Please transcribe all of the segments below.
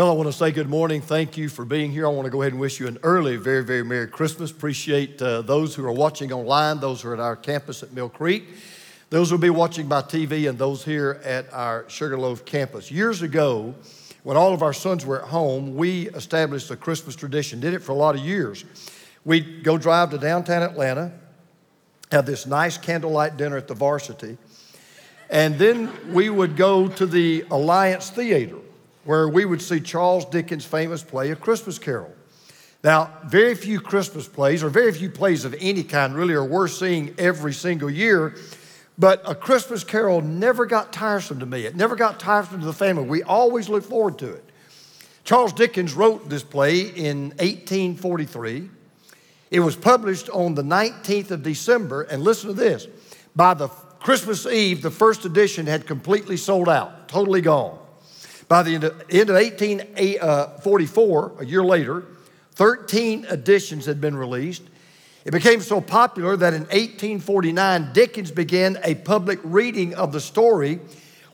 Well, I want to say good morning. Thank you for being here. I want to go ahead and wish you an early, very, very Merry Christmas. Appreciate uh, those who are watching online, those who are at our campus at Mill Creek, those who will be watching by TV, and those here at our Sugarloaf campus. Years ago, when all of our sons were at home, we established a Christmas tradition, did it for a lot of years. We'd go drive to downtown Atlanta, have this nice candlelight dinner at the varsity, and then we would go to the Alliance Theater where we would see Charles Dickens' famous play, A Christmas Carol. Now, very few Christmas plays, or very few plays of any kind, really, are worth seeing every single year. But A Christmas Carol never got tiresome to me. It never got tiresome to the family. We always look forward to it. Charles Dickens wrote this play in 1843. It was published on the 19th of December, and listen to this by the Christmas Eve, the first edition had completely sold out, totally gone. By the end of, end of 1844, uh, a year later, 13 editions had been released. It became so popular that in 1849, Dickens began a public reading of the story,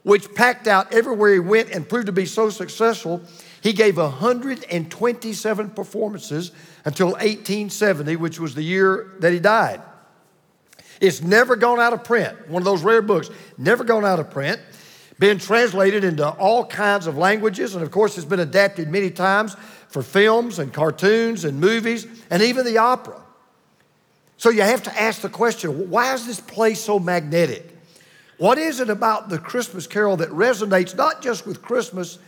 which packed out everywhere he went and proved to be so successful. He gave 127 performances until 1870, which was the year that he died. It's never gone out of print, one of those rare books, never gone out of print been translated into all kinds of languages, and of course, it's been adapted many times for films and cartoons and movies and even the opera. So you have to ask the question why is this play so magnetic? What is it about the Christmas carol that resonates not just with Christmas,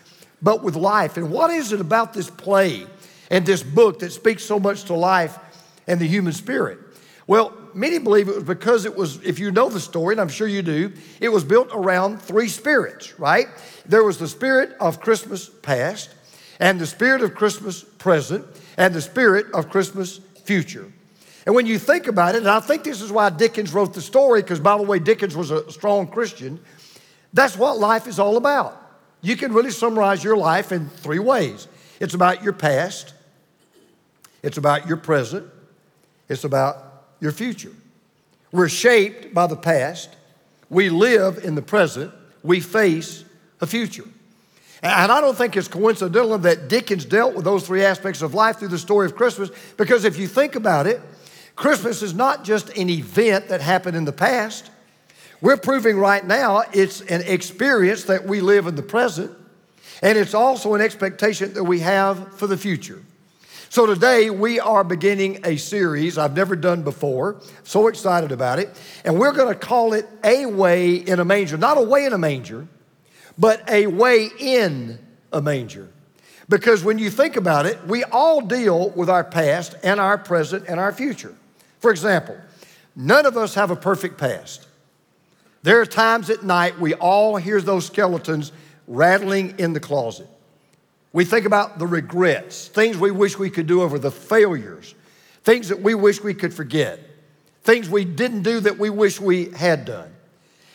but with life? And what is it about this play and this book that speaks so much to life and the human spirit? Well, many believe it was because it was, if you know the story, and I'm sure you do, it was built around three spirits, right? There was the spirit of Christmas past, and the spirit of Christmas present, and the spirit of Christmas future. And when you think about it, and I think this is why Dickens wrote the story, because by the way, Dickens was a strong Christian, that's what life is all about. You can really summarize your life in three ways it's about your past, it's about your present, it's about your future. We're shaped by the past. We live in the present. We face a future. And I don't think it's coincidental that Dickens dealt with those three aspects of life through the story of Christmas, because if you think about it, Christmas is not just an event that happened in the past. We're proving right now it's an experience that we live in the present, and it's also an expectation that we have for the future. So today we are beginning a series I've never done before. So excited about it. And we're going to call it A Way in a Manger. Not a way in a manger, but a way in a manger. Because when you think about it, we all deal with our past and our present and our future. For example, none of us have a perfect past. There are times at night we all hear those skeletons rattling in the closet. We think about the regrets, things we wish we could do over, the failures, things that we wish we could forget, things we didn't do that we wish we had done.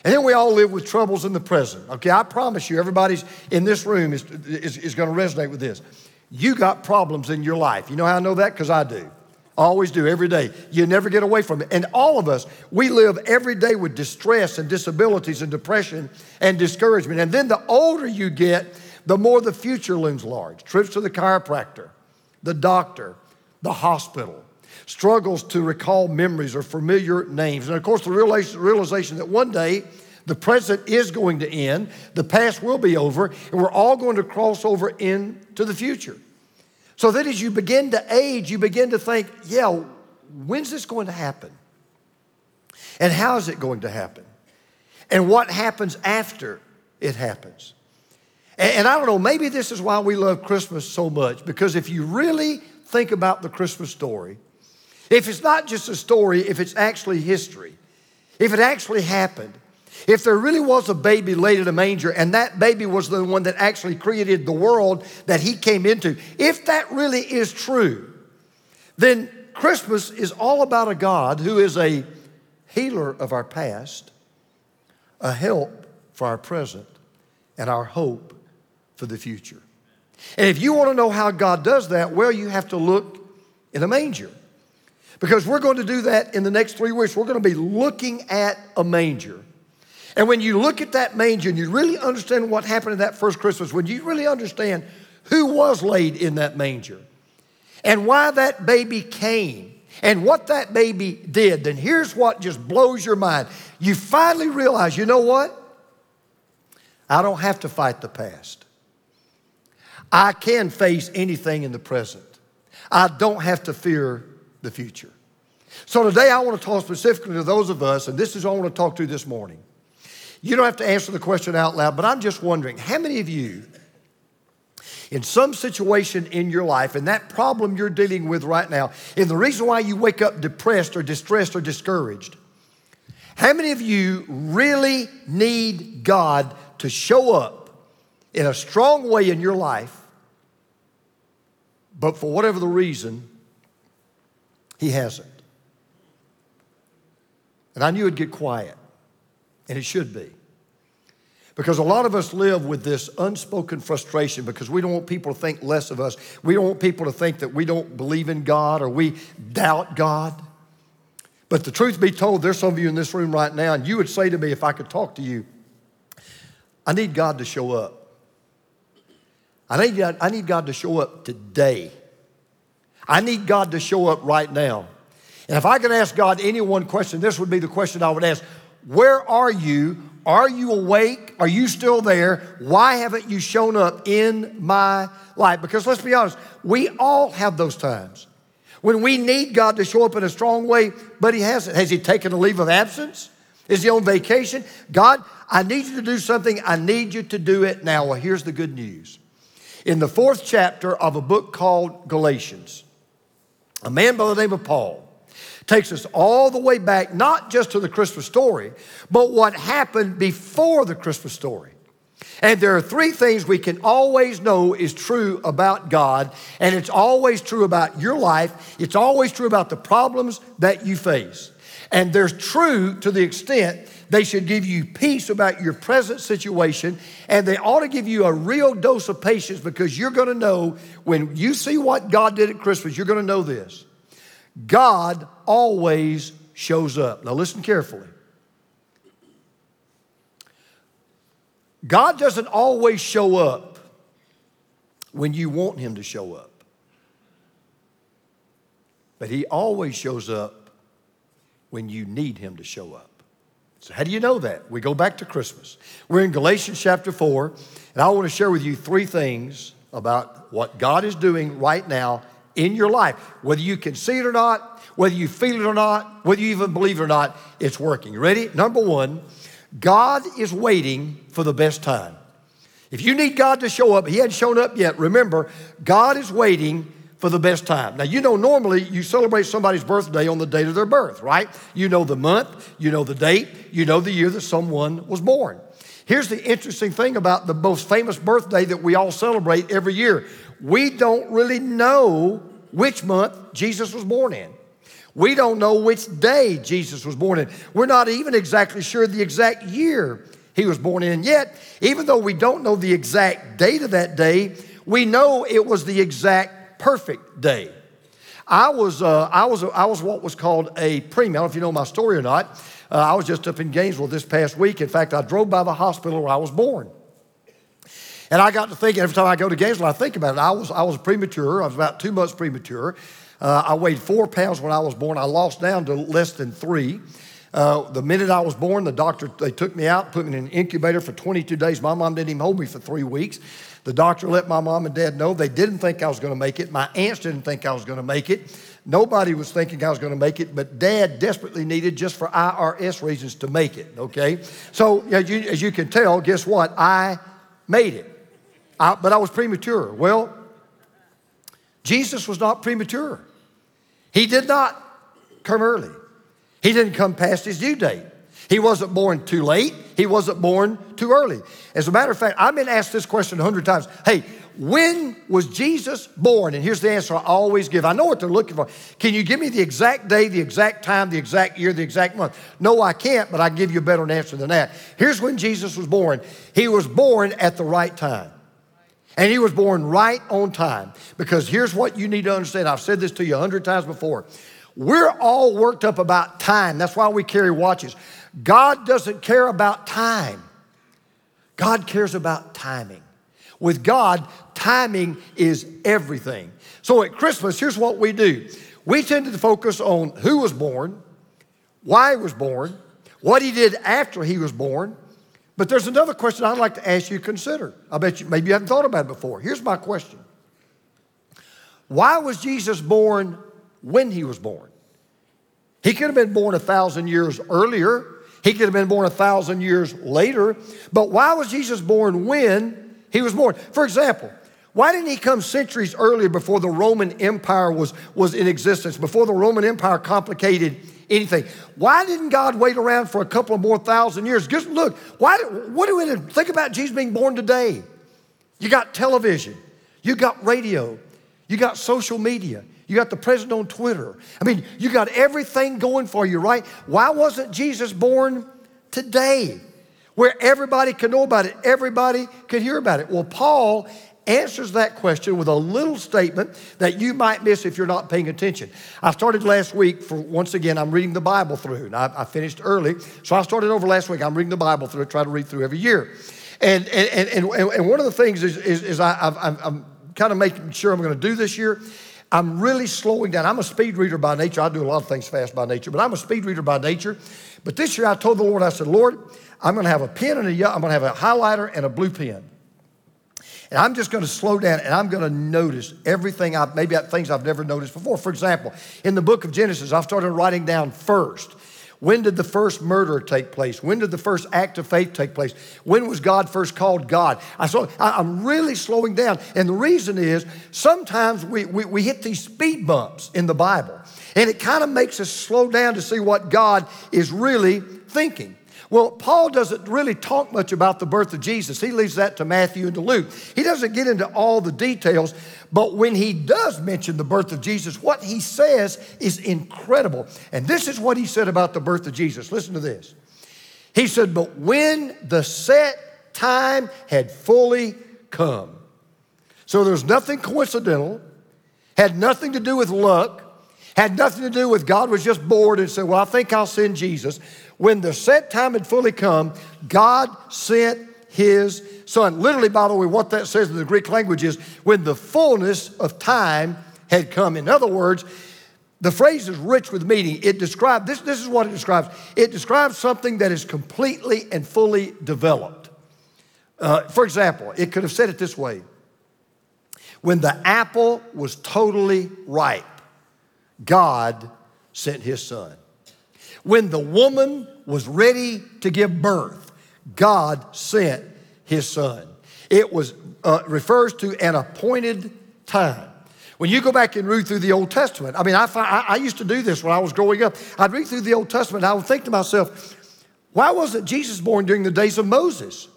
And then we all live with troubles in the present. Okay, I promise you, everybody's in this room is, is, is going to resonate with this. You got problems in your life. You know how I know that? Because I do. I Always do, every day. You never get away from it. And all of us, we live every day with distress and disabilities and depression and discouragement. And then the older you get, the more the future looms large. Trips to the chiropractor, the doctor, the hospital, struggles to recall memories or familiar names. And of course, the realization that one day the present is going to end, the past will be over, and we're all going to cross over into the future. So that as you begin to age, you begin to think, yeah, when's this going to happen? And how is it going to happen? And what happens after it happens? And, I don't know, maybe this is why we love Christmas so much, because if you really think about the Christmas story, if it's not just a story, if it's actually history, if it actually happened, if there really was a baby laid in a manger and that baby was the one that actually created the world that he came into, if that really is true, then Christmas is all about a God who is a healer of our past, a help for our present, and our hope for the future. And if you want to know how God does that, well, you have to look in a manger. Because we're going to do that in the next three weeks. We're going to be looking at a manger. And when you look at that manger and you really understand what happened in that first Christmas, when you really understand who was laid in that manger and why that baby came and what that baby did, then here's what just blows your mind. You finally realize, you know what? I don't have to fight the past. I can face anything in the present. I don't have to fear the future. So today I want to talk specifically to those of us, and this is what I want to talk to this morning. You don't have to answer the question out loud, but I'm just wondering how many of you, in some situation in your life, and that problem you're dealing with right now, and the reason why you wake up depressed or distressed or discouraged, how many of you really need God to show up in a strong way in your life, but for whatever the reason, He hasn't? And I knew it'd get quiet, and it should be. Because a lot of us live with this unspoken frustration because we don't want people to think less of us. We don't want people to think that we don't believe in God or we doubt God. But the truth be told, there's some of you in this room right now, and you would say to me, if I could talk to you, I need God to show up. I need, God, I need God to show up today. I need God to show up right now. And if I could ask God any one question, this would be the question I would ask Where are you? Are you awake? Are you still there? Why haven't you shown up in my life? Because let's be honest, we all have those times when we need God to show up in a strong way, but He hasn't. Has He taken a leave of absence? Is He on vacation? God, I need you to do something. I need you to do it now. Well, here's the good news. In the fourth chapter of a book called Galatians, a man by the name of Paul takes us all the way back, not just to the Christmas story, but what happened before the Christmas story. And there are three things we can always know is true about God, and it's always true about your life. It's always true about the problems that you face. And they're true to the extent they should give you peace about your present situation, and they ought to give you a real dose of patience because you're going to know when you see what God did at Christmas, you're going to know this. God always shows up. Now, listen carefully. God doesn't always show up when you want Him to show up, but He always shows up when you need Him to show up. So, how do you know that? We go back to Christmas. We're in Galatians chapter 4, and I want to share with you three things about what God is doing right now in your life. Whether you can see it or not, whether you feel it or not, whether you even believe it or not, it's working. Ready? Number one, God is waiting for the best time. If you need God to show up, He hadn't shown up yet. Remember, God is waiting for the best time. Now, you know, normally you celebrate somebody's birthday on the date of their birth, right? You know the month, you know the date, you know the year that someone was born. Here's the interesting thing about the most famous birthday that we all celebrate every year we don't really know which month Jesus was born in. We don't know which day Jesus was born in. We're not even exactly sure the exact year he was born in. Yet, even though we don't know the exact date of that day, we know it was the exact perfect day. I was, uh, I was, I was what was called a preemie. I don't know if you know my story or not. Uh, I was just up in Gainesville this past week. In fact, I drove by the hospital where I was born. And I got to thinking, every time I go to Gainesville, I think about it. I was, I was premature. I was about two months premature. Uh, I weighed four pounds when I was born. I lost down to less than three. Uh, the minute I was born, the doctor, they took me out, put me in an incubator for 22 days. My mom didn't even hold me for three weeks. The doctor let my mom and dad know they didn't think I was going to make it. My aunts didn't think I was going to make it. Nobody was thinking I was going to make it, but dad desperately needed, just for IRS reasons, to make it, okay? So, as you, as you can tell, guess what? I made it. I, but I was premature. Well, Jesus was not premature. He did not come early. He didn't come past his due date. He wasn't born too late. He wasn't born too early. As a matter of fact, I've been asked this question a hundred times. Hey, when was Jesus born? And here's the answer I always give. I know what they're looking for. Can you give me the exact day, the exact time, the exact year, the exact month? No, I can't, but I can give you a better answer than that. Here's when Jesus was born. He was born at the right time. And he was born right on time. Because here's what you need to understand. I've said this to you a hundred times before. We're all worked up about time. That's why we carry watches. God doesn't care about time, God cares about timing. With God, timing is everything. So at Christmas, here's what we do we tend to focus on who was born, why he was born, what he did after he was born. But there's another question I'd like to ask you to consider. I bet you maybe you haven't thought about it before. Here's my question Why was Jesus born when he was born? He could have been born a thousand years earlier. He could have been born a thousand years later. But why was Jesus born when he was born? For example, why didn't he come centuries earlier before the Roman Empire was, was in existence, before the Roman Empire complicated anything? Why didn't God wait around for a couple of more thousand years? Just look, why, what do we think about Jesus being born today? You got television, you got radio, you got social media, you got the president on Twitter. I mean, you got everything going for you, right? Why wasn't Jesus born today? Where everybody could know about it, everybody could hear about it. Well, Paul answers that question with a little statement that you might miss if you're not paying attention. I started last week for once again, I'm reading the Bible through. And I, I finished early, so I started over last week. I'm reading the Bible through, I try to read through every year. And, and, and, and, one of the things is, is, is I, I'm, I'm kind of making sure I'm going to do this year. I'm really slowing down. I'm a speed reader by nature. I do a lot of things fast by nature, but I'm a speed reader by nature. But this year I told the Lord, I said, Lord, I'm going to have a pen and a, I'm going to have a highlighter and a blue pen. And I'm just going to slow down and I'm going to notice everything, I, maybe things I've never noticed before. For example, in the book of Genesis, I've started writing down first. When did the first murder take place? When did the first act of faith take place? When was God first called God? I saw, I, am really slowing down. And the reason is sometimes we, we, we hit these speed bumps in the Bible, and it kind of makes us slow down to see what God is really thinking. Well, Paul doesn't really talk much about the birth of Jesus. He leaves that to Matthew and to Luke. He doesn't get into all the details, but when he does mention the birth of Jesus, what he says is incredible. And this is what he said about the birth of Jesus. Listen to this. He said, But when the set time had fully come, so there's nothing coincidental, had nothing to do with luck, had nothing to do with God was just bored and said, Well, I think I'll send Jesus. When the set time had fully come, God sent his son. Literally, by the way, what that says in the Greek language is when the fullness of time had come. In other words, the phrase is rich with meaning. It describes, this, this is what it describes. It describes something that is completely and fully developed. Uh, for example, it could have said it this way When the apple was totally ripe, God sent his son. When the woman was ready to give birth, God sent his son. It was uh, refers to an appointed time. When you go back and read through the Old Testament, I mean, I, I, I used to do this when I was growing up. I'd read through the Old Testament and I would think to myself, why wasn't Jesus born during the days of Moses?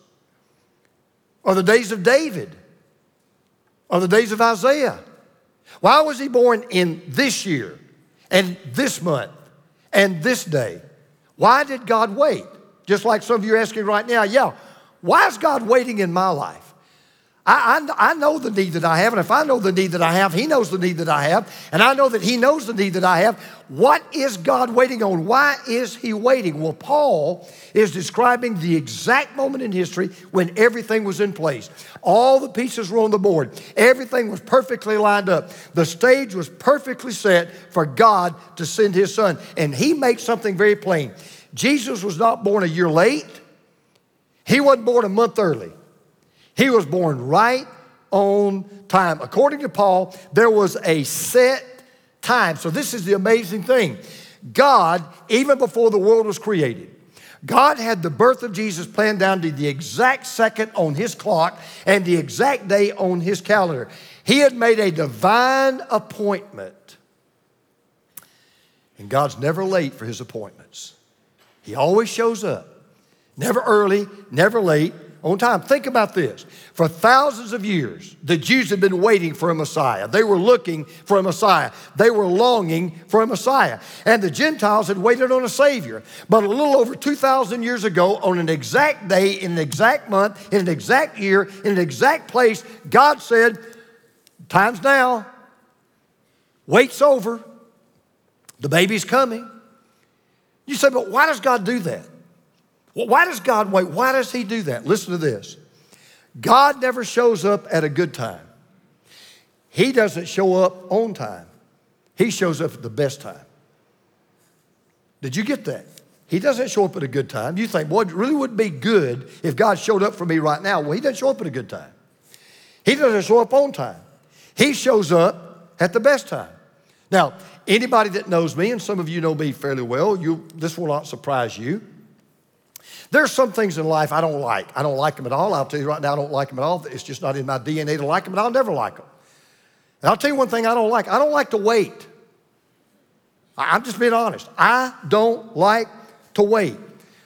Or the days of David? Or the days of Isaiah? Why was he born in this year and this month and this day. Why did God wait? Just like some of you are asking right now, yeah, why is God waiting in my life? I, I, I, know the need that I have, and if I know the need that I have, He knows the need that I have, and I know that He knows the need that I have. What is God waiting on? Why is He waiting? Well, Paul is describing the exact moment in history when everything was in place. All the pieces were on the board, everything was perfectly lined up. The stage was perfectly set for God to send His Son, and He makes something very plain. Jesus was not born a year late, He wasn't born a month early. He was born right on time. According to Paul, there was a set time. So, this is the amazing thing. God, even before the world was created, God had the birth of Jesus planned down to the exact second on his clock and the exact day on his calendar. He had made a divine appointment. And God's never late for his appointments. He always shows up. Never early, never late, on time. Think about this. For thousands of years, the Jews had been waiting for a Messiah. They were looking for a Messiah. They were longing for a Messiah. And the Gentiles had waited on a Savior. But a little over 2,000 years ago, on an exact day, in an exact month, in an exact year, in an exact place, God said, Time's now. Wait's over. The baby's coming. You say, but why does God do that? Well, why does God wait? Why does He do that? Listen to this God never shows up at a good time, He doesn't show up on time, He shows up at the best time. Did you get that? He doesn't show up at a good time. You think, boy, it really would be good if God showed up for me right now. Well, He doesn't show up at a good time. He doesn't show up on time. He shows up at the best time. Now, anybody that knows me, and some of you know me fairly well, you, this will not surprise you. There's some things in life I don't like. I don't like them at all. I'll tell you right now, I don't like them at all. It's just not in my DNA to like them, and I'll never like them. And I'll tell you one thing I don't like I don't like to wait. I'm just being honest. I don't like to wait.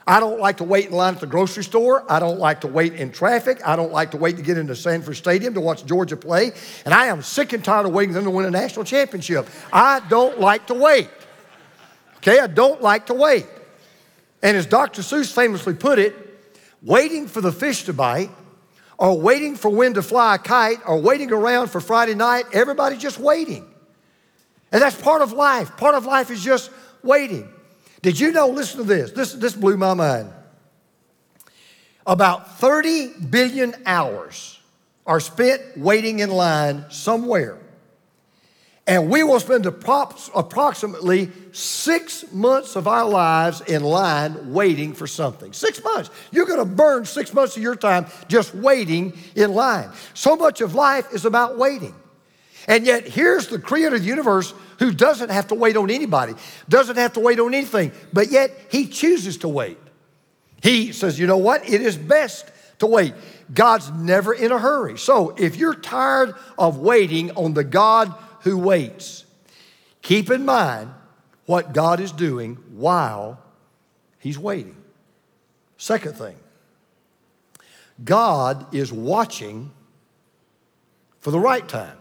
I don't like to wait in line at the grocery store. I don't like to wait in traffic. I don't like to wait to get into Sanford Stadium to watch Georgia play. And I am sick and tired of waiting for them to win a national championship. I don't like to wait. Okay, I don't like to wait. And as Dr. Seuss famously put it, waiting for the fish to bite, or waiting for wind to fly a kite, or waiting around for Friday night, everybody just waiting. And that's part of life. Part of life is just waiting. Did you know, listen to this, this, this blew my mind. About 30 billion hours are spent waiting in line somewhere. And we will spend approximately six months of our lives in line waiting for something. Six months. You're going to burn six months of your time just waiting in line. So much of life is about waiting. And yet, here's the creator of the universe who doesn't have to wait on anybody, doesn't have to wait on anything, but yet he chooses to wait. He says, you know what? It is best to wait. God's never in a hurry. So if you're tired of waiting on the God who waits, keep in mind what God is doing while he's waiting. Second thing, God is watching for the right time.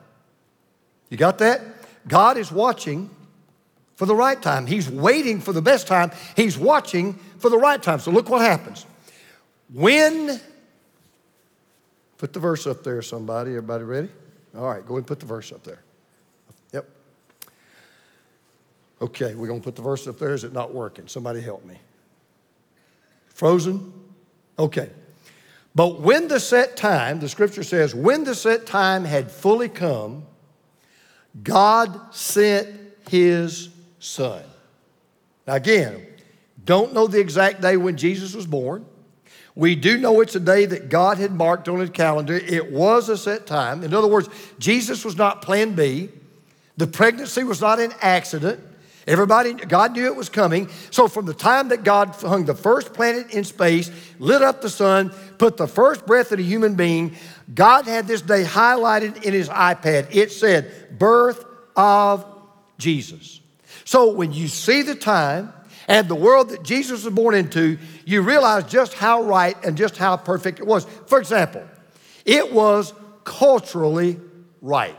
You got that? God is watching for the right time. He's waiting for the best time. He's watching for the right time. So look what happens. When, put the verse up there, somebody. Everybody ready? All right, go and put the verse up there. Yep. Okay, we're going to put the verse up there. Is it not working? Somebody help me. Frozen? Okay. But when the set time, the scripture says, when the set time had fully come, God sent his son. Now, again, don't know the exact day when Jesus was born. We do know it's a day that God had marked on his calendar. It was a set time. In other words, Jesus was not plan B. The pregnancy was not an accident. Everybody, God knew it was coming. So, from the time that God hung the first planet in space, lit up the sun, put the first breath in a human being, God had this day highlighted in his iPad. It said, Birth of Jesus. So, when you see the time and the world that Jesus was born into, you realize just how right and just how perfect it was. For example, it was culturally right.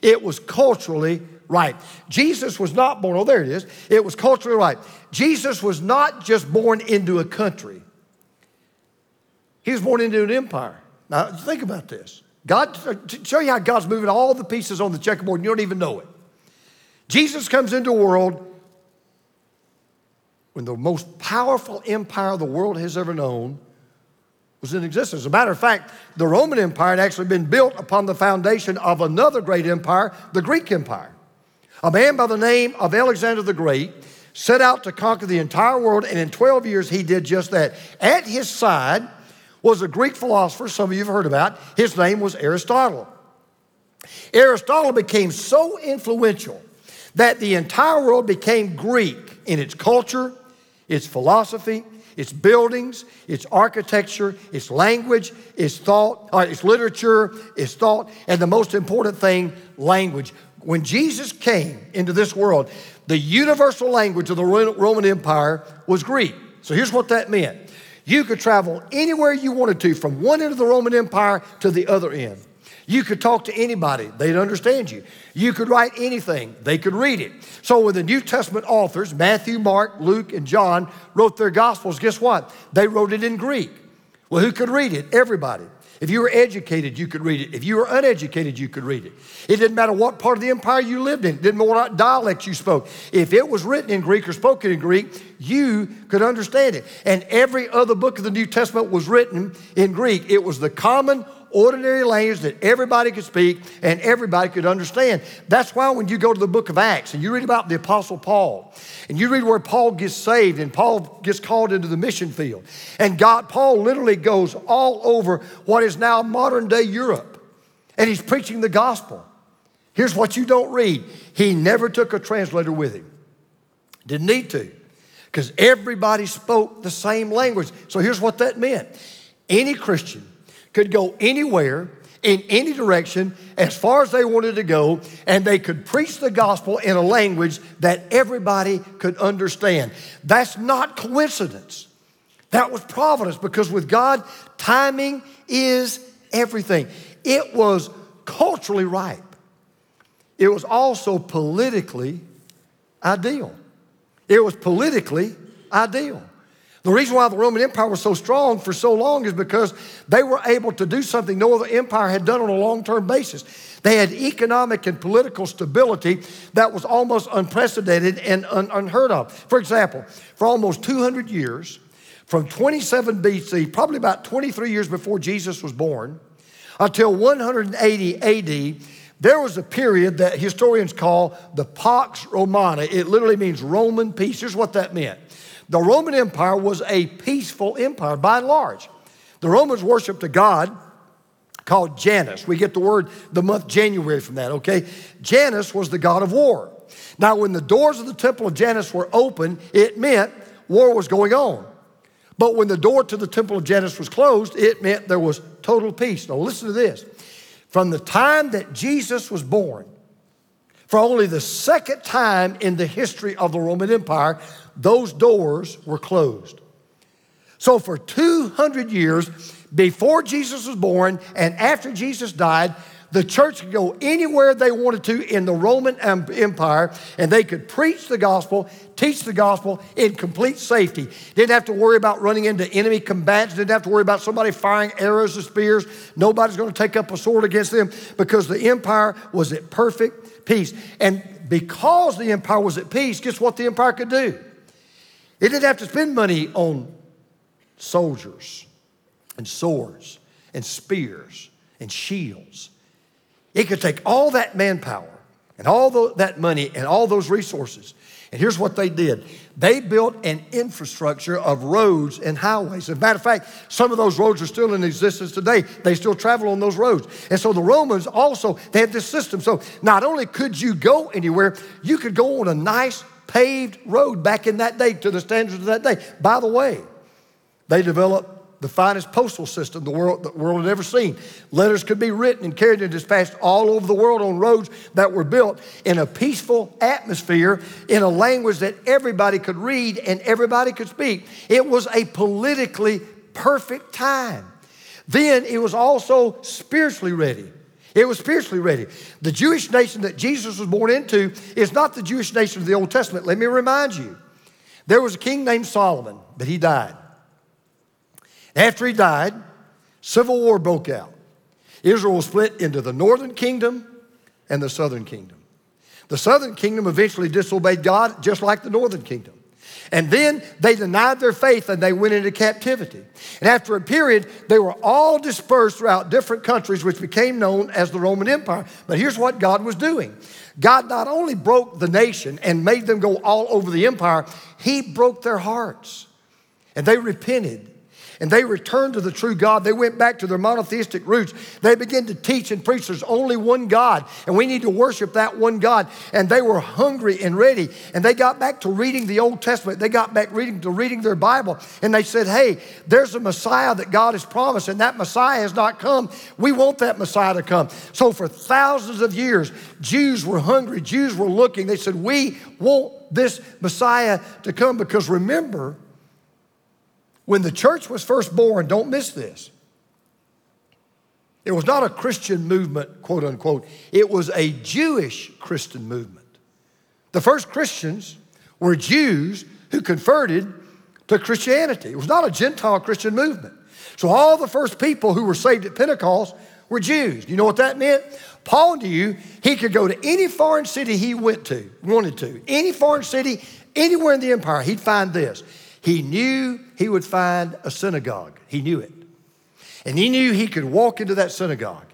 It was culturally right. Jesus was not born, oh, there it is. It was culturally right. Jesus was not just born into a country, he was born into an empire. Now, think about this. God, uh, to show you how God's moving all the pieces on the checkerboard, and you don't even know it. Jesus comes into a world when the most powerful empire the world has ever known was in existence. As a matter of fact, the Roman Empire had actually been built upon the foundation of another great empire, the Greek Empire. A man by the name of Alexander the Great set out to conquer the entire world, and in 12 years he did just that. At his side was a Greek philosopher, some of you have heard about. His name was Aristotle. Aristotle became so influential that the entire world became Greek in its culture, its philosophy, its buildings, its architecture, its language, its thought, uh, its literature, its thought, and the most important thing, language. When Jesus came into this world, the universal language of the Roman Empire was Greek. So here's what that meant you could travel anywhere you wanted to from one end of the Roman Empire to the other end. You could talk to anybody, they'd understand you. You could write anything, they could read it. So, when the New Testament authors, Matthew, Mark, Luke, and John, wrote their Gospels, guess what? They wrote it in Greek. Well, who could read it? Everybody. If you were educated, you could read it. If you were uneducated, you could read it. It didn't matter what part of the empire you lived in, it didn't matter what dialect you spoke. If it was written in Greek or spoken in Greek, you could understand it. And every other book of the New Testament was written in Greek. It was the common ordinary language that everybody could speak and everybody could understand. That's why when you go to the book of Acts and you read about the Apostle Paul, and you read where Paul gets saved and Paul gets called into the mission field, and God, Paul literally goes all over what is now modern day Europe, and he's preaching the gospel. Here's what you don't read he never took a translator with him, didn't need to because everybody spoke the same language. So here's what that meant any Christian could go anywhere, in any direction, as far as they wanted to go, and they could preach the gospel in a language that everybody could understand. That's not coincidence. That was providence because with God, timing is everything. It was culturally ripe, it was also politically ideal. It was politically ideal. The reason why the Roman Empire was so strong for so long is because they were able to do something no other empire had done on a long term basis. They had economic and political stability that was almost unprecedented and un- unheard of. For example, for almost 200 years, from 27 BC, probably about 23 years before Jesus was born, until 180 AD, there was a period that historians call the Pax Romana. It literally means Roman peace. Here's what that meant the Roman Empire was a peaceful empire by and large. The Romans worshiped a god called Janus. We get the word the month January from that, okay? Janus was the god of war. Now, when the doors of the temple of Janus were open, it meant war was going on. But when the door to the temple of Janus was closed, it meant there was total peace. Now, listen to this. From the time that Jesus was born, for only the second time in the history of the Roman Empire, those doors were closed. So, for 200 years, before Jesus was born and after Jesus died, the church could go anywhere they wanted to in the Roman Empire and they could preach the gospel, teach the gospel in complete safety. Didn't have to worry about running into enemy combatants, didn't have to worry about somebody firing arrows or spears. Nobody's going to take up a sword against them because the empire was at perfect peace. And because the empire was at peace, guess what the empire could do? It didn't have to spend money on soldiers and swords and spears and shields. It could take all that manpower and all the, that money and all those resources. And here's what they did they built an infrastructure of roads and highways. As a matter of fact, some of those roads are still in existence today. They still travel on those roads. And so the Romans also, they had this system. So not only could you go anywhere, you could go on a nice paved road back in that day to the standards of that day. By the way, they developed the finest postal system the world, the world had ever seen. Letters could be written and carried and dispatched all over the world on roads that were built in a peaceful atmosphere, in a language that everybody could read and everybody could speak. It was a politically perfect time. Then it was also spiritually ready. It was spiritually ready. The Jewish nation that Jesus was born into is not the Jewish nation of the Old Testament. Let me remind you. There was a king named Solomon, but he died. After he died, civil war broke out. Israel was split into the northern kingdom and the southern kingdom. The southern kingdom eventually disobeyed God just like the northern kingdom. And then they denied their faith and they went into captivity. And after a period, they were all dispersed throughout different countries, which became known as the Roman Empire. But here's what God was doing God not only broke the nation and made them go all over the empire, He broke their hearts. And they repented and they returned to the true God. They went back to their monotheistic roots. They began to teach and preach there's only one God, and we need to worship that one God. And they were hungry and ready. And they got back to reading the Old Testament. They got back reading to reading their Bible, and they said, "Hey, there's a Messiah that God has promised, and that Messiah has not come. We want that Messiah to come." So for thousands of years, Jews were hungry. Jews were looking. They said, "We want this Messiah to come because remember." When the church was first born, don't miss this. It was not a Christian movement, quote unquote, it was a Jewish Christian movement. The first Christians were Jews who converted to Christianity. It was not a Gentile Christian movement. So all the first people who were saved at Pentecost were Jews. You know what that meant? Paul knew he could go to any foreign city he went to, wanted to, any foreign city, anywhere in the empire, he'd find this. He knew he would find a synagogue. He knew it. And he knew he could walk into that synagogue.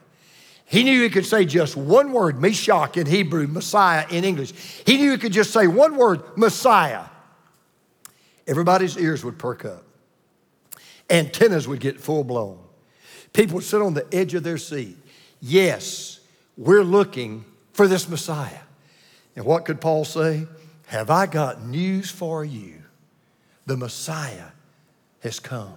He knew he could say just one word, Mashiach in Hebrew, Messiah in English. He knew he could just say one word, Messiah. Everybody's ears would perk up, antennas would get full blown. People would sit on the edge of their seat. Yes, we're looking for this Messiah. And what could Paul say? Have I got news for you? The Messiah has come.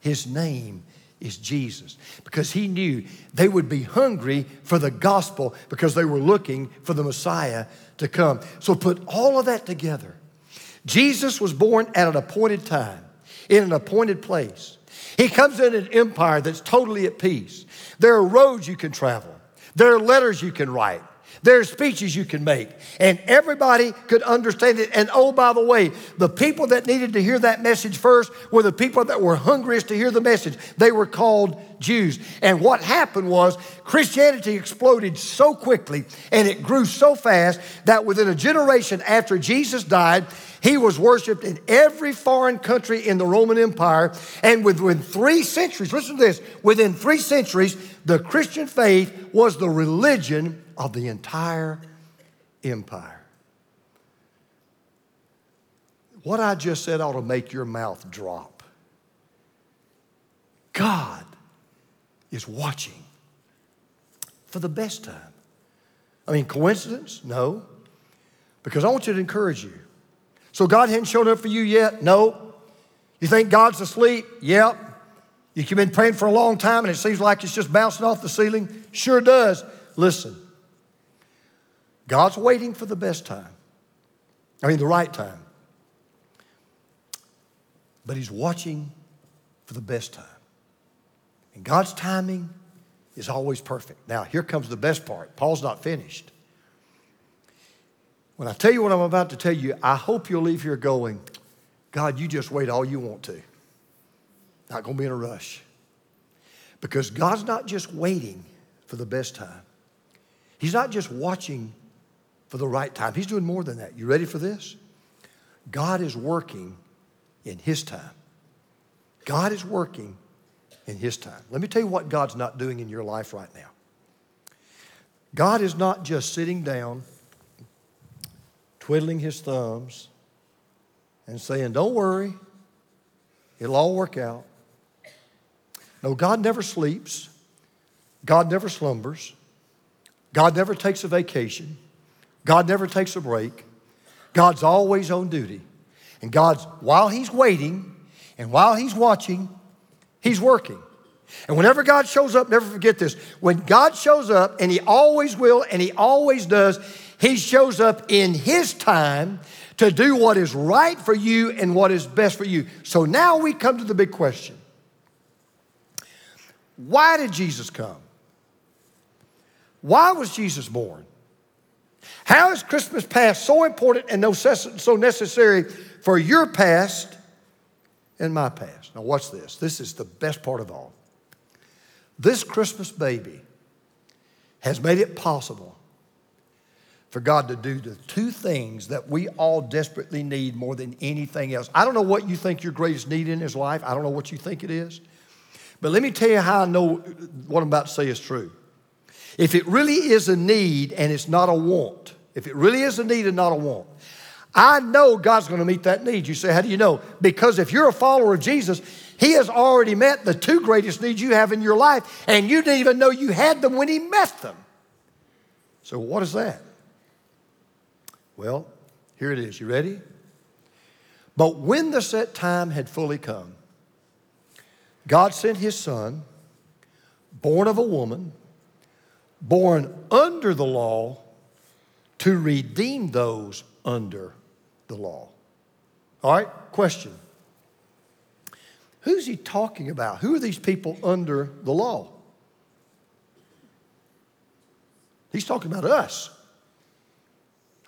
His name is Jesus. Because he knew they would be hungry for the gospel because they were looking for the Messiah to come. So put all of that together. Jesus was born at an appointed time, in an appointed place. He comes in an empire that's totally at peace. There are roads you can travel, there are letters you can write. There are speeches you can make, and everybody could understand it. And oh, by the way, the people that needed to hear that message first were the people that were hungriest to hear the message. They were called Jews. And what happened was Christianity exploded so quickly and it grew so fast that within a generation after Jesus died, he was worshiped in every foreign country in the Roman Empire. And within three centuries, listen to this, within three centuries, the Christian faith was the religion of the entire empire. What I just said ought to make your mouth drop. God is watching for the best time. I mean, coincidence? No. Because I want you to encourage you. So God hadn't shown up for you yet? No. You think God's asleep? Yep. You've been praying for a long time and it seems like it's just bouncing off the ceiling? Sure does. Listen, God's waiting for the best time. I mean, the right time. But He's watching for the best time. And God's timing is always perfect. Now, here comes the best part. Paul's not finished. When I tell you what I'm about to tell you, I hope you'll leave here going, God, you just wait all you want to. Not going to be in a rush. Because God's not just waiting for the best time, He's not just watching for the right time. He's doing more than that. You ready for this? God is working in His time. God is working in His time. Let me tell you what God's not doing in your life right now. God is not just sitting down, twiddling His thumbs, and saying, Don't worry, it'll all work out. No, God never sleeps. God never slumbers. God never takes a vacation. God never takes a break. God's always on duty. And God's, while He's waiting and while He's watching, He's working. And whenever God shows up, never forget this. When God shows up, and He always will and He always does, He shows up in His time to do what is right for you and what is best for you. So now we come to the big question Why did Jesus come? Why was Jesus born? How is Christmas past so important and so necessary for your past and my past? Now, watch this. This is the best part of all. This Christmas baby has made it possible for God to do the two things that we all desperately need more than anything else. I don't know what you think your greatest need in his life. I don't know what you think it is. But let me tell you how I know what I'm about to say is true. If it really is a need and it's not a want, if it really is a need and not a want, I know God's going to meet that need. You say, How do you know? Because if you're a follower of Jesus, He has already met the two greatest needs you have in your life, and you didn't even know you had them when He met them. So, what is that? Well, here it is. You ready? But when the set time had fully come, God sent His Son, born of a woman born under the law to redeem those under the law. All right, question. Who's he talking about? Who are these people under the law? He's talking about us.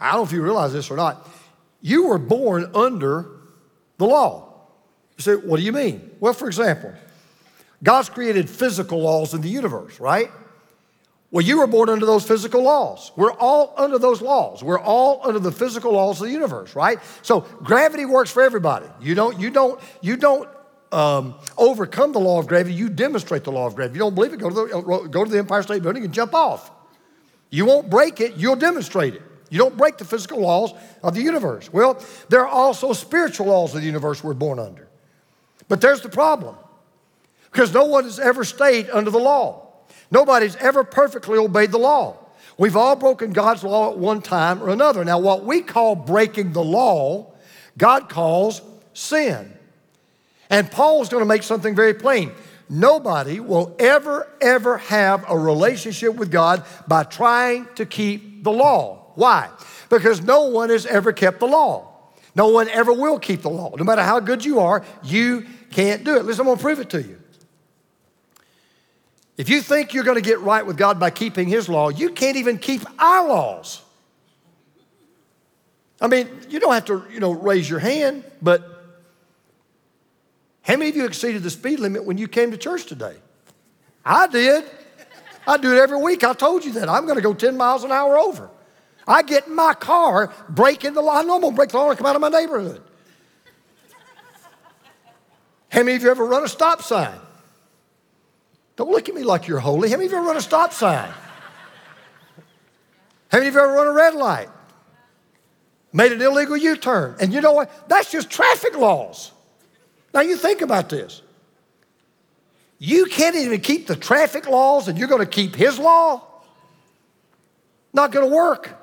I don't know if you realize this or not. You were born under the law. You say, what do you mean? Well, for example, God's created physical laws in the universe, right? Well, you were born under those physical laws. We're all under those laws. We're all under the physical laws of the universe, right? So gravity works for everybody. You don't, you don't, you don't um, overcome the law of gravity, you demonstrate the law of gravity. If you don't believe it, go to, the, go to the Empire State Building and jump off. You won't break it, you'll demonstrate it. You don't break the physical laws of the universe. Well, there are also spiritual laws of the universe we're born under. But there's the problem because no one has ever stayed under the law. Nobody's ever perfectly obeyed the law. We've all broken God's law at one time or another. Now, what we call breaking the law, God calls sin. And Paul's going to make something very plain. Nobody will ever, ever have a relationship with God by trying to keep the law. Why? Because no one has ever kept the law. No one ever will keep the law. No matter how good you are, you can't do it. Listen, I'm going to prove it to you. If you think you're going to get right with God by keeping His law, you can't even keep our laws. I mean, you don't have to, you know, raise your hand, but how many of you exceeded the speed limit when you came to church today? I did. I do it every week. I told you that. I'm going to go 10 miles an hour over. I get in my car, breaking the law. I know I'm going to break the law and come out of my neighborhood. How many of you ever run a stop sign? Don't look at me like you're holy. How many of you ever run a stop sign? How many of you ever run a red light? Made an illegal U turn. And you know what? That's just traffic laws. Now you think about this. You can't even keep the traffic laws and you're going to keep his law? Not going to work.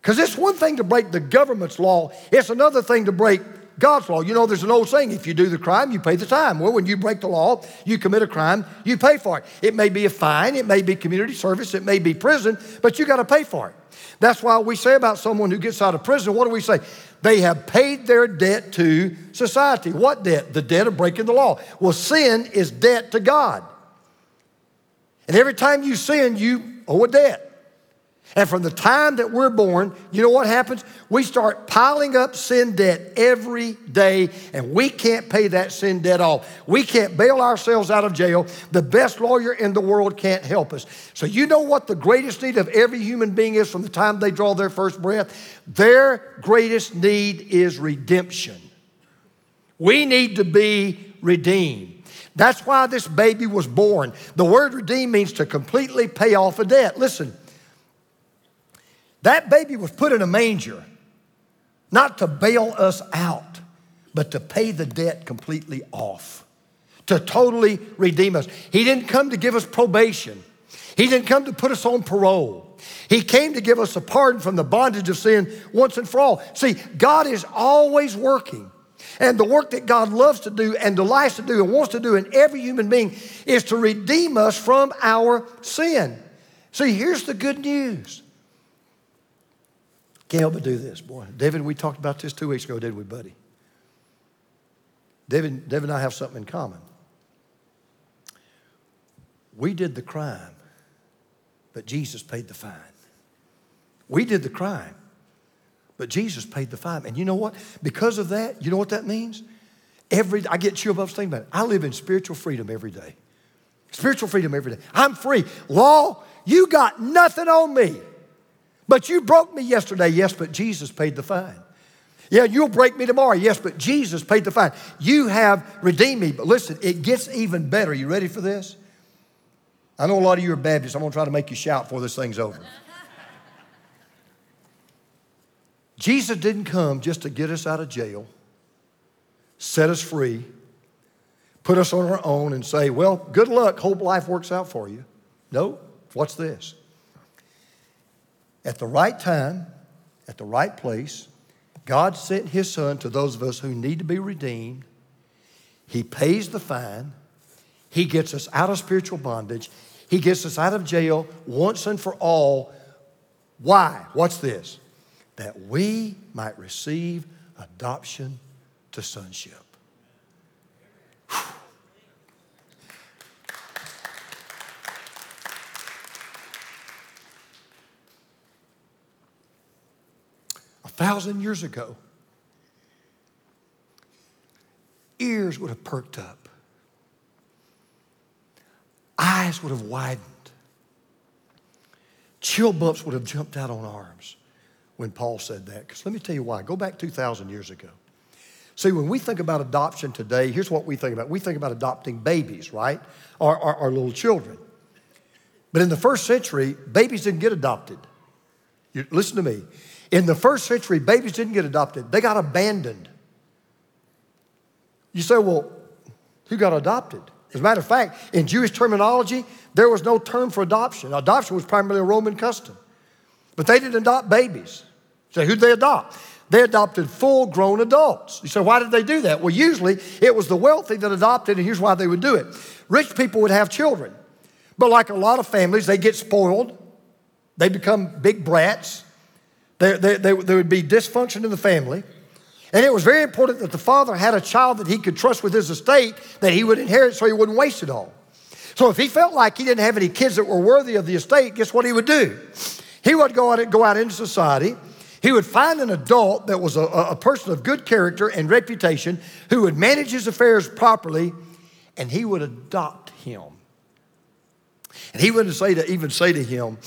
Because it's one thing to break the government's law, it's another thing to break God's law. You know, there's an old saying if you do the crime, you pay the time. Well, when you break the law, you commit a crime, you pay for it. It may be a fine, it may be community service, it may be prison, but you got to pay for it. That's why we say about someone who gets out of prison, what do we say? They have paid their debt to society. What debt? The debt of breaking the law. Well, sin is debt to God. And every time you sin, you owe a debt. And from the time that we're born, you know what happens? We start piling up sin debt every day, and we can't pay that sin debt off. We can't bail ourselves out of jail. The best lawyer in the world can't help us. So, you know what the greatest need of every human being is from the time they draw their first breath? Their greatest need is redemption. We need to be redeemed. That's why this baby was born. The word redeem means to completely pay off a debt. Listen. That baby was put in a manger, not to bail us out, but to pay the debt completely off, to totally redeem us. He didn't come to give us probation, He didn't come to put us on parole. He came to give us a pardon from the bondage of sin once and for all. See, God is always working. And the work that God loves to do and delights to do and wants to do in every human being is to redeem us from our sin. See, here's the good news can't help but do this, boy. David, we talked about this two weeks ago, didn't we, buddy? David, David and I have something in common. We did the crime, but Jesus paid the fine. We did the crime, but Jesus paid the fine. And you know what? Because of that, you know what that means? Every I get chill bumps thinking about it. I live in spiritual freedom every day. Spiritual freedom every day. I'm free. Law, you got nothing on me. But you broke me yesterday, yes, but Jesus paid the fine. Yeah, you'll break me tomorrow, yes, but Jesus paid the fine. You have redeemed me. But listen, it gets even better. You ready for this? I know a lot of you are Baptists. I'm going to try to make you shout before this thing's over. Jesus didn't come just to get us out of jail, set us free, put us on our own, and say, well, good luck, hope life works out for you. No, what's this? At the right time, at the right place, God sent His Son to those of us who need to be redeemed. He pays the fine. He gets us out of spiritual bondage. He gets us out of jail once and for all. Why? What's this? That we might receive adoption to sonship. Thousand years ago, ears would have perked up, eyes would have widened, chill bumps would have jumped out on arms when Paul said that. Because let me tell you why. Go back 2,000 years ago. See, when we think about adoption today, here's what we think about. We think about adopting babies, right? Or little children. But in the first century, babies didn't get adopted. You, listen to me. In the first century, babies didn't get adopted, they got abandoned. You say, well, who got adopted? As a matter of fact, in Jewish terminology, there was no term for adoption. Adoption was primarily a Roman custom. But they didn't adopt babies. So who'd they adopt? They adopted full grown adults. You say, why did they do that? Well, usually it was the wealthy that adopted, and here's why they would do it. Rich people would have children. But like a lot of families, they get spoiled, they become big brats, there, there, there, there would be dysfunction in the family. And it was very important that the father had a child that he could trust with his estate that he would inherit so he wouldn't waste it all. So if he felt like he didn't have any kids that were worthy of the estate, guess what he would do? He would go out, go out into society. He would find an adult that was a, a person of good character and reputation who would manage his affairs properly, and he would adopt him. And he wouldn't say to, even say to him,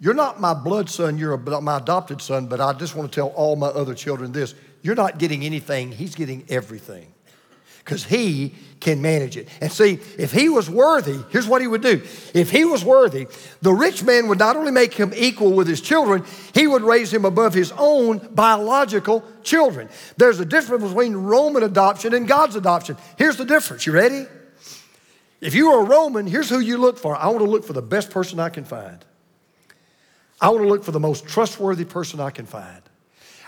You're not my blood son, you're my adopted son, but I just want to tell all my other children this you're not getting anything, he's getting everything. Because he can manage it. And see, if he was worthy, here's what he would do. If he was worthy, the rich man would not only make him equal with his children, he would raise him above his own biological children. There's a difference between Roman adoption and God's adoption. Here's the difference. You ready? If you are a Roman, here's who you look for. I want to look for the best person I can find. I want to look for the most trustworthy person I can find.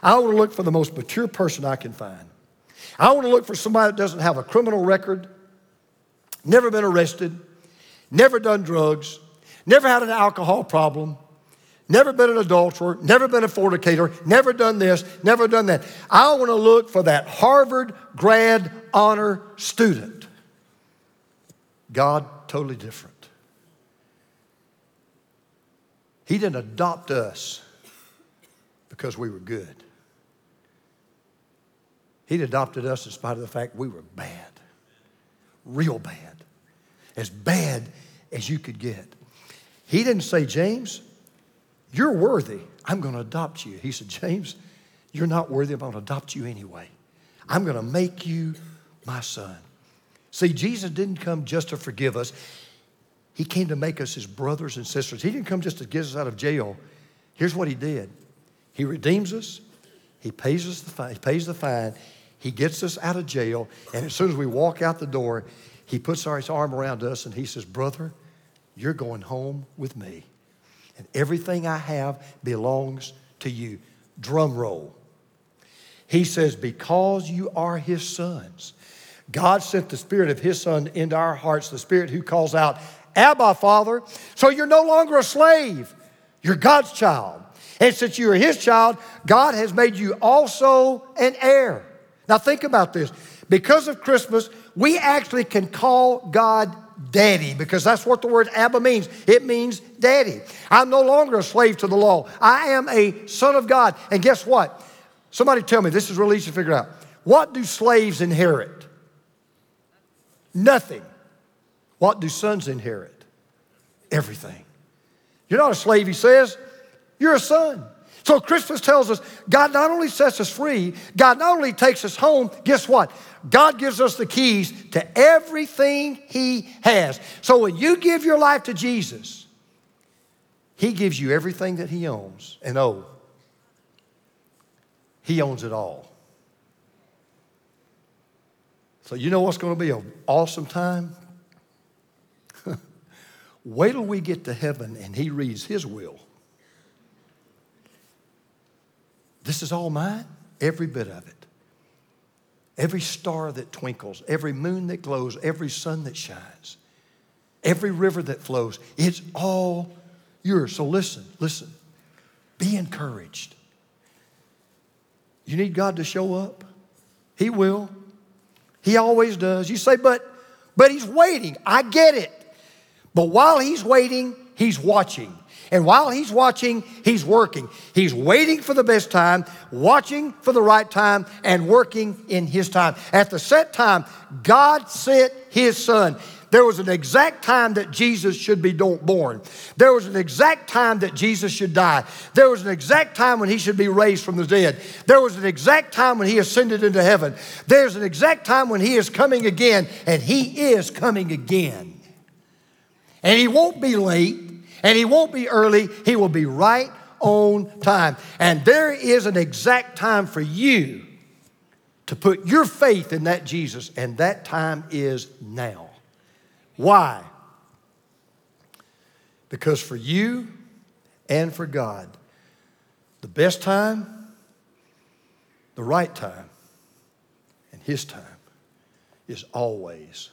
I want to look for the most mature person I can find. I want to look for somebody that doesn't have a criminal record, never been arrested, never done drugs, never had an alcohol problem, never been an adulterer, never been a fornicator, never done this, never done that. I want to look for that Harvard grad honor student. God, totally different. He didn't adopt us because we were good. He'd adopted us in spite of the fact we were bad, real bad, as bad as you could get. He didn't say, James, you're worthy. I'm going to adopt you. He said, James, you're not worthy. I'm going to adopt you anyway. I'm going to make you my son. See, Jesus didn't come just to forgive us, He came to make us His brothers and sisters. He didn't come just to get us out of jail. Here's what He did He redeems us, He pays, us the fine, he pays the fine, he gets us out of jail, and as soon as we walk out the door, he puts his arm around us and he says, Brother, you're going home with me. And everything I have belongs to you. Drum roll. He says, Because you are his sons. God sent the Spirit of His Son into our hearts, the Spirit who calls out, Abba, Father. So you're no longer a slave, you're God's child. And since you are His child, God has made you also an heir. Now, think about this. Because of Christmas, we actually can call God daddy because that's what the word Abba means. It means daddy. I'm no longer a slave to the law, I am a son of God. And guess what? Somebody tell me, this is really easy to figure out. What do slaves inherit? Nothing. What do sons inherit? Everything. You're not a slave, he says, you're a son. So Christmas tells us God not only sets us free, God not only takes us home, guess what? God gives us the keys to everything He has. So when you give your life to Jesus, He gives you everything that He owns. And oh, He owns it all. So you know what's going to be an awesome time? Wait till we get to heaven and He reads His will. This is all mine, every bit of it. Every star that twinkles, every moon that glows, every sun that shines, every river that flows, it's all yours. So listen, listen. Be encouraged. You need God to show up? He will. He always does. You say, but but he's waiting. I get it. But while he's waiting, he's watching. And while he's watching, he's working. He's waiting for the best time, watching for the right time, and working in his time. At the set time, God sent his son. There was an exact time that Jesus should be born. There was an exact time that Jesus should die. There was an exact time when he should be raised from the dead. There was an exact time when he ascended into heaven. There's an exact time when he is coming again, and he is coming again. And he won't be late, and he won't be early. He will be right on time. And there is an exact time for you to put your faith in that Jesus, and that time is now. Why? Because for you and for God, the best time, the right time, and His time is always.